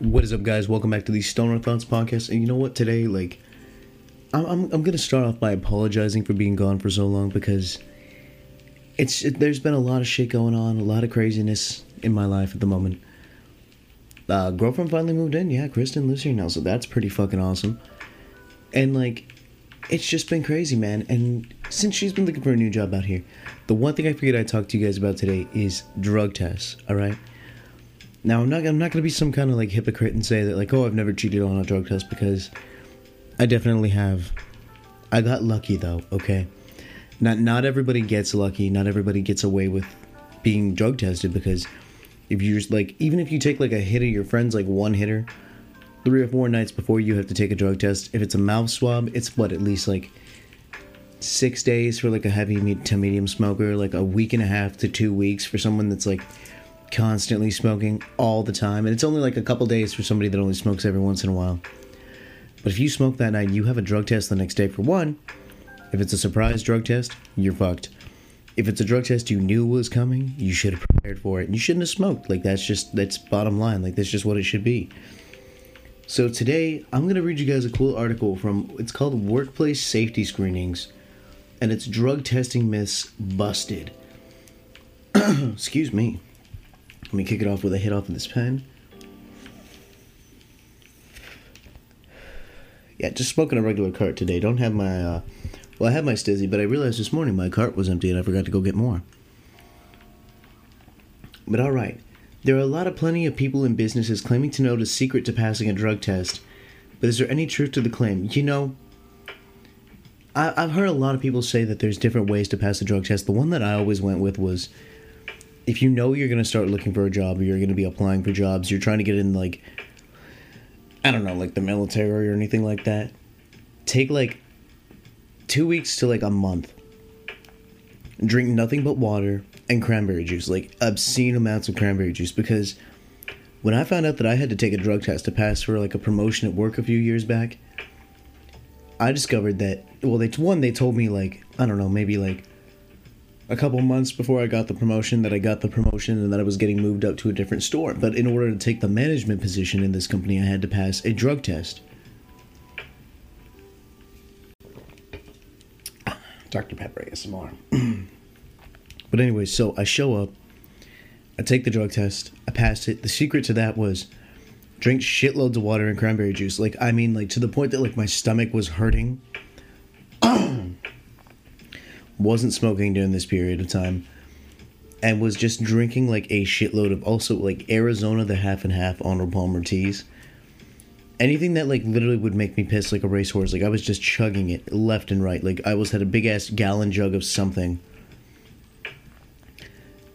What is up, guys? Welcome back to the Stoner Thoughts podcast. And you know what? Today, like, I'm I'm, I'm gonna start off by apologizing for being gone for so long because it's it, there's been a lot of shit going on, a lot of craziness in my life at the moment. Uh, girlfriend finally moved in. Yeah, Kristen lives here now, so that's pretty fucking awesome. And like, it's just been crazy, man. And since she's been looking for a new job out here, the one thing I figured I'd talk to you guys about today is drug tests. All right. Now I'm not I'm not gonna be some kind of like hypocrite and say that like oh I've never cheated on a drug test because I definitely have. I got lucky though. Okay. Not not everybody gets lucky. Not everybody gets away with being drug tested because if you just like even if you take like a hit of your friends like one hitter three or four nights before you have to take a drug test if it's a mouth swab it's what at least like six days for like a heavy to medium smoker like a week and a half to two weeks for someone that's like constantly smoking all the time and it's only like a couple days for somebody that only smokes every once in a while but if you smoke that night you have a drug test the next day for one if it's a surprise drug test you're fucked if it's a drug test you knew was coming, you should have prepared for it. And you shouldn't have smoked. Like that's just that's bottom line. Like that's just what it should be. So today I'm gonna read you guys a cool article from it's called Workplace Safety Screenings, and it's drug testing myths busted. Excuse me. Let me kick it off with a hit off of this pen. Yeah, just smoking a regular cart today. Don't have my uh, well, I had my stizzy, but I realized this morning my cart was empty and I forgot to go get more. But alright, there are a lot of plenty of people and businesses claiming to know the secret to passing a drug test. But is there any truth to the claim? You know, I, I've heard a lot of people say that there's different ways to pass a drug test. The one that I always went with was if you know you're going to start looking for a job or you're going to be applying for jobs, you're trying to get in, like, I don't know, like the military or anything like that, take like two weeks to like a month. Drink nothing but water and cranberry juice, like obscene amounts of cranberry juice. Because when I found out that I had to take a drug test to pass for like a promotion at work a few years back, I discovered that well, they one they told me like I don't know, maybe like a couple months before I got the promotion that I got the promotion and that I was getting moved up to a different store. But in order to take the management position in this company, I had to pass a drug test. Dr. Pepper ASMR. but anyway, so I show up, I take the drug test, I passed it. The secret to that was drink shitloads of water and cranberry juice. Like I mean, like to the point that like my stomach was hurting. Wasn't smoking during this period of time. And was just drinking like a shitload of also like Arizona the half and half Arnold Palmer teas anything that like literally would make me piss like a racehorse. Like I was just chugging it left and right. Like I was had a big ass gallon jug of something.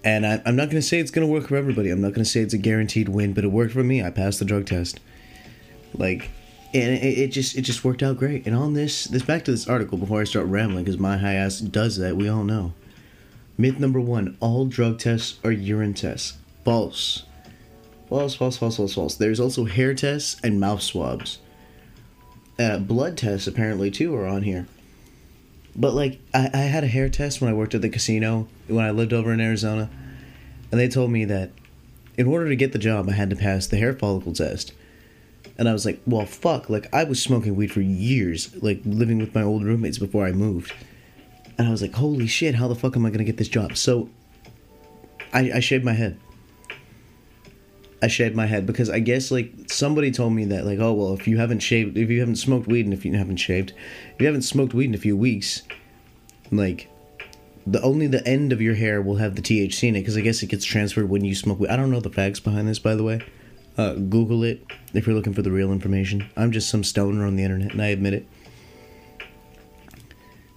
And I, am not gonna say it's gonna work for everybody. I'm not gonna say it's a guaranteed win, but it worked for me. I passed the drug test. Like, and it, it just it just worked out great. And on this this back to this article before I start rambling, because my high ass does that. We all know. Myth number one: All drug tests are urine tests. False. False, false, false, false, false. There's also hair tests and mouth swabs. Uh, blood tests apparently too are on here. But like, I, I had a hair test when I worked at the casino when I lived over in Arizona, and they told me that in order to get the job, I had to pass the hair follicle test. And I was like, well, fuck. Like, I was smoking weed for years, like living with my old roommates before I moved. And I was like, holy shit, how the fuck am I gonna get this job? So, I, I shaved my head. I shaved my head because I guess like somebody told me that like oh well if you haven't shaved if you haven't smoked weed and if you haven't shaved if you haven't smoked weed in a few weeks like the only the end of your hair will have the THC in it because I guess it gets transferred when you smoke weed. I don't know the facts behind this by the way. Uh, Google it if you're looking for the real information. I'm just some stoner on the internet and I admit it.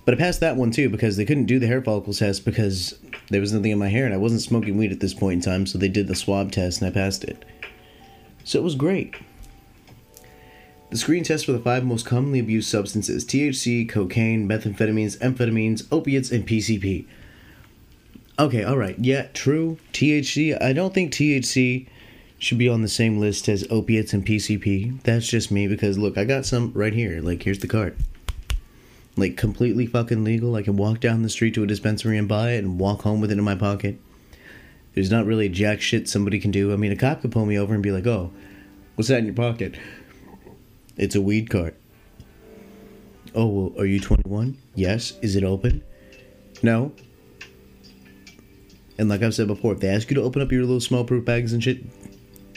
But I passed that one too because they couldn't do the hair follicle test because there was nothing in my hair and I wasn't smoking weed at this point in time, so they did the swab test and I passed it. So it was great. The screen test for the five most commonly abused substances THC, cocaine, methamphetamines, amphetamines, opiates, and PCP. Okay, alright, yeah, true. THC, I don't think THC should be on the same list as opiates and PCP. That's just me because look, I got some right here. Like, here's the card like completely fucking legal. I can walk down the street to a dispensary and buy it and walk home with it in my pocket. There's not really jack shit somebody can do. I mean, a cop could pull me over and be like, "Oh, What's that in your pocket? It's a weed cart. Oh, well, are you 21? Yes. Is it open? No. And like I've said before, if they ask you to open up your little small proof bags and shit,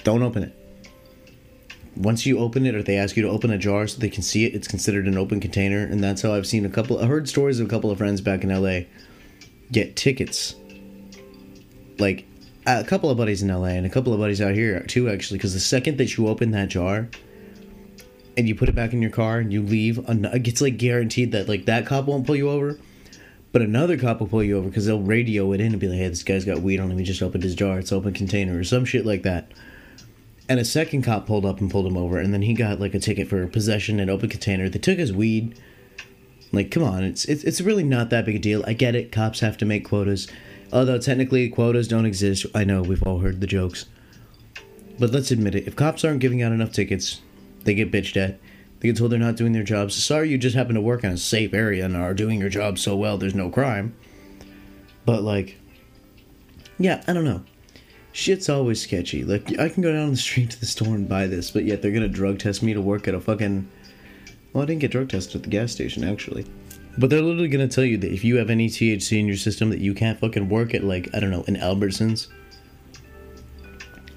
don't open it. Once you open it, or they ask you to open a jar so they can see it, it's considered an open container, and that's how I've seen a couple. I heard stories of a couple of friends back in LA get tickets. Like a couple of buddies in LA and a couple of buddies out here too, actually, because the second that you open that jar and you put it back in your car and you leave, it's like guaranteed that like that cop won't pull you over but another cop will pull you over because they'll radio it in and be like, hey, this guy's got weed on him. He just opened his jar. It's open container or some shit like that. And a second cop pulled up and pulled him over. And then he got like a ticket for possession and open container. They took his weed. Like, come on. It's, it's, it's really not that big a deal. I get it. Cops have to make quotas. Although technically quotas don't exist. I know. We've all heard the jokes. But let's admit it. If cops aren't giving out enough tickets, they get bitched at. They get told they're not doing their jobs. Sorry, you just happen to work in a safe area and are doing your job so well there's no crime. But, like, yeah, I don't know. Shit's always sketchy. Like, I can go down the street to the store and buy this, but yet they're gonna drug test me to work at a fucking. Well, I didn't get drug tested at the gas station, actually. But they're literally gonna tell you that if you have any THC in your system, that you can't fucking work at, like, I don't know, an Albertsons.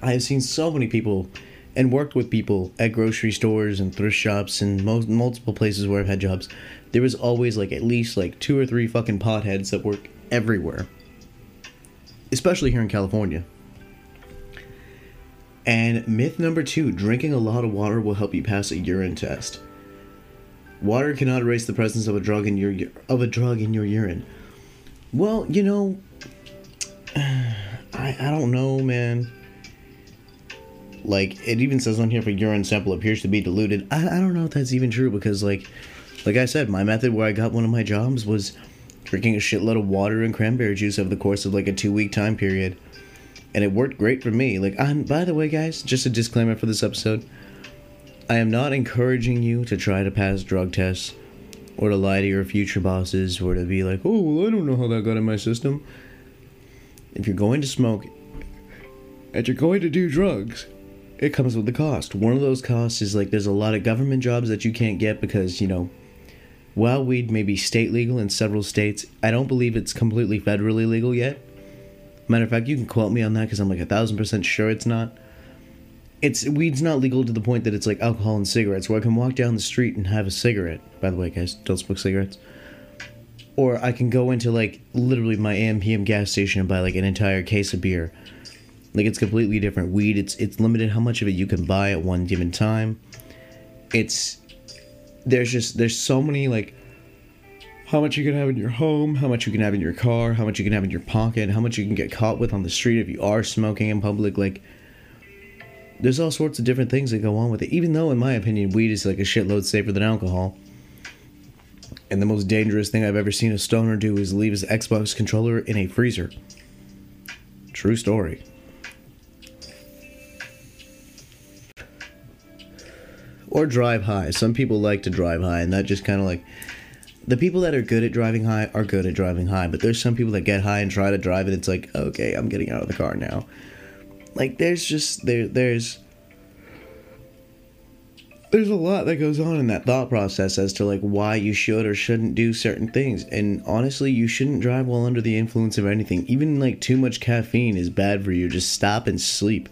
I have seen so many people and worked with people at grocery stores and thrift shops and multiple places where I've had jobs, there was always like at least like two or three fucking potheads that work everywhere, especially here in California. And myth number two drinking a lot of water will help you pass a urine test. Water cannot erase the presence of a drug in your of a drug in your urine. Well, you know, I I don't know, man like it even says on here if a urine sample appears to be diluted. I, I don't know if that's even true because like like I said, my method where I got one of my jobs was drinking a shitload of water and cranberry juice over the course of like a two week time period. And it worked great for me. Like I'm by the way guys, just a disclaimer for this episode. I am not encouraging you to try to pass drug tests or to lie to your future bosses or to be like, oh, well, I don't know how that got in my system. If you're going to smoke and you're going to do drugs, it comes with a cost. One of those costs is like there's a lot of government jobs that you can't get because, you know, while weed may be state legal in several states, I don't believe it's completely federally legal yet. Matter of fact, you can quote me on that because I'm like a thousand percent sure it's not. It's weed's not legal to the point that it's like alcohol and cigarettes, where I can walk down the street and have a cigarette. By the way, guys, don't smoke cigarettes. Or I can go into like literally my AM PM gas station and buy like an entire case of beer like it's completely different. Weed, it's it's limited how much of it you can buy at one given time. It's there's just there's so many like how much you can have in your home, how much you can have in your car, how much you can have in your pocket, how much you can get caught with on the street if you are smoking in public. Like, there's all sorts of different things that go on with it. Even though, in my opinion, weed is like a shitload safer than alcohol. And the most dangerous thing I've ever seen a stoner do is leave his Xbox controller in a freezer. True story. or drive high. Some people like to drive high, and that just kind of like the people that are good at driving high are good at driving high. But there's some people that get high and try to drive it. It's like, okay, I'm getting out of the car now. Like there's just there there's there's a lot that goes on in that thought process as to like why you should or shouldn't do certain things. And honestly, you shouldn't drive while under the influence of anything. Even like too much caffeine is bad for you. Just stop and sleep.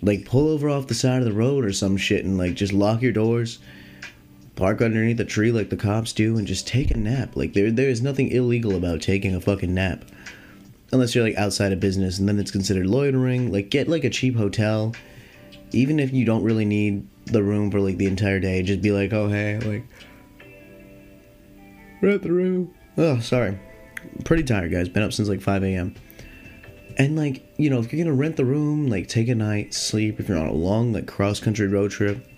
Like pull over off the side of the road or some shit and like just lock your doors, park underneath a tree like the cops do, and just take a nap. Like there there is nothing illegal about taking a fucking nap. Unless you're like outside of business and then it's considered loitering. Like get like a cheap hotel. Even if you don't really need the room for like the entire day, just be like, oh hey, like rent the room. Oh, sorry. pretty tired, guys. Been up since like 5 a.m. And like, you know, if you're gonna rent the room, like take a night, sleep, if you're on a long like cross country road trip,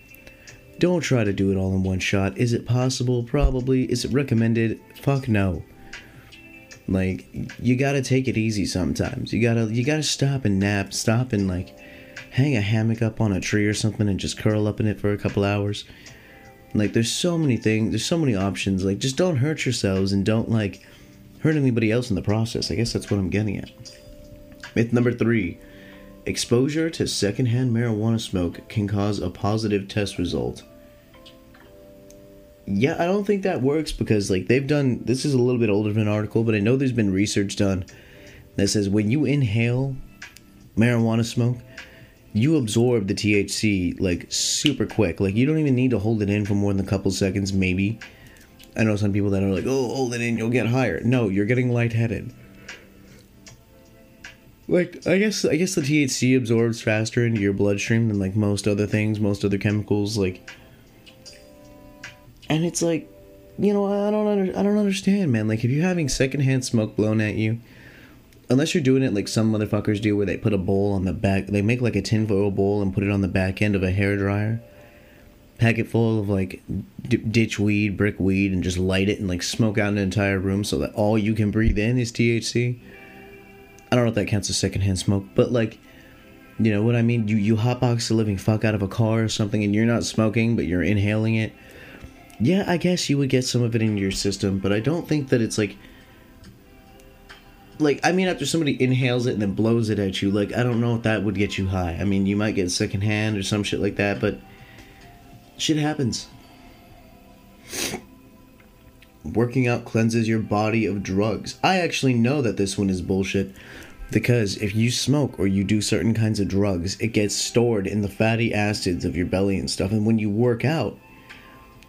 don't try to do it all in one shot. Is it possible? Probably. Is it recommended? Fuck no. Like you gotta take it easy sometimes. You gotta you gotta stop and nap, stop and like hang a hammock up on a tree or something and just curl up in it for a couple hours. Like there's so many things, there's so many options. Like just don't hurt yourselves and don't like hurt anybody else in the process. I guess that's what I'm getting at. Myth number three exposure to secondhand marijuana smoke can cause a positive test result. Yeah, I don't think that works because like they've done this is a little bit older of an article, but I know there's been research done that says when you inhale marijuana smoke, you absorb the THC like super quick. Like you don't even need to hold it in for more than a couple seconds, maybe. I know some people that are like, "Oh, hold it in, you'll get higher." No, you're getting lightheaded. Like I guess I guess the THC absorbs faster into your bloodstream than like most other things, most other chemicals. Like, and it's like, you know, I don't under, I don't understand, man. Like if you're having secondhand smoke blown at you, unless you're doing it like some motherfuckers do, where they put a bowl on the back, they make like a tinfoil bowl and put it on the back end of a hair dryer, pack it full of like d- ditch weed, brick weed, and just light it and like smoke out an entire room so that all you can breathe in is THC. I don't know if that counts as secondhand smoke, but like, you know what I mean? You you hotbox the living fuck out of a car or something, and you're not smoking, but you're inhaling it. Yeah, I guess you would get some of it in your system, but I don't think that it's like like I mean after somebody inhales it and then blows it at you, like I don't know if that would get you high. I mean you might get secondhand or some shit like that, but shit happens. Working out cleanses your body of drugs. I actually know that this one is bullshit because if you smoke or you do certain kinds of drugs, it gets stored in the fatty acids of your belly and stuff. And when you work out,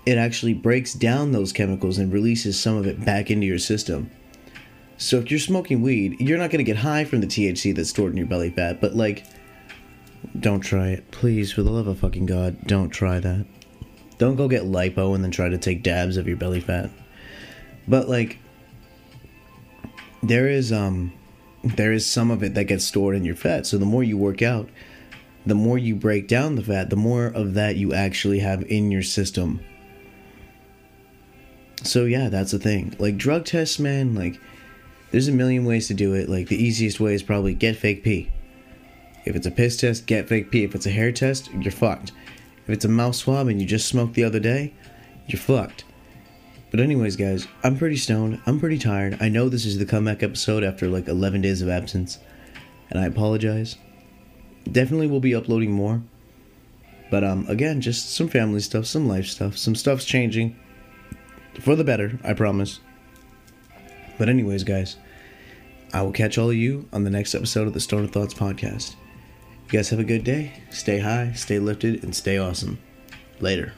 it actually breaks down those chemicals and releases some of it back into your system. So if you're smoking weed, you're not going to get high from the THC that's stored in your belly fat, but like don't try it. Please, for the love of fucking God, don't try that. Don't go get lipo and then try to take dabs of your belly fat. But like there is um there is some of it that gets stored in your fat. So the more you work out, the more you break down the fat, the more of that you actually have in your system. So yeah, that's the thing. Like drug tests, man, like there's a million ways to do it. Like the easiest way is probably get fake pee. If it's a piss test, get fake pee. If it's a hair test, you're fucked. If it's a mouth swab and you just smoked the other day, you're fucked. But anyways, guys, I'm pretty stoned. I'm pretty tired. I know this is the comeback episode after like 11 days of absence, and I apologize. Definitely will be uploading more. But um again, just some family stuff, some life stuff, some stuff's changing for the better, I promise. But anyways, guys, I will catch all of you on the next episode of the Stoner Thoughts podcast. You guys have a good day. Stay high, stay lifted, and stay awesome. Later.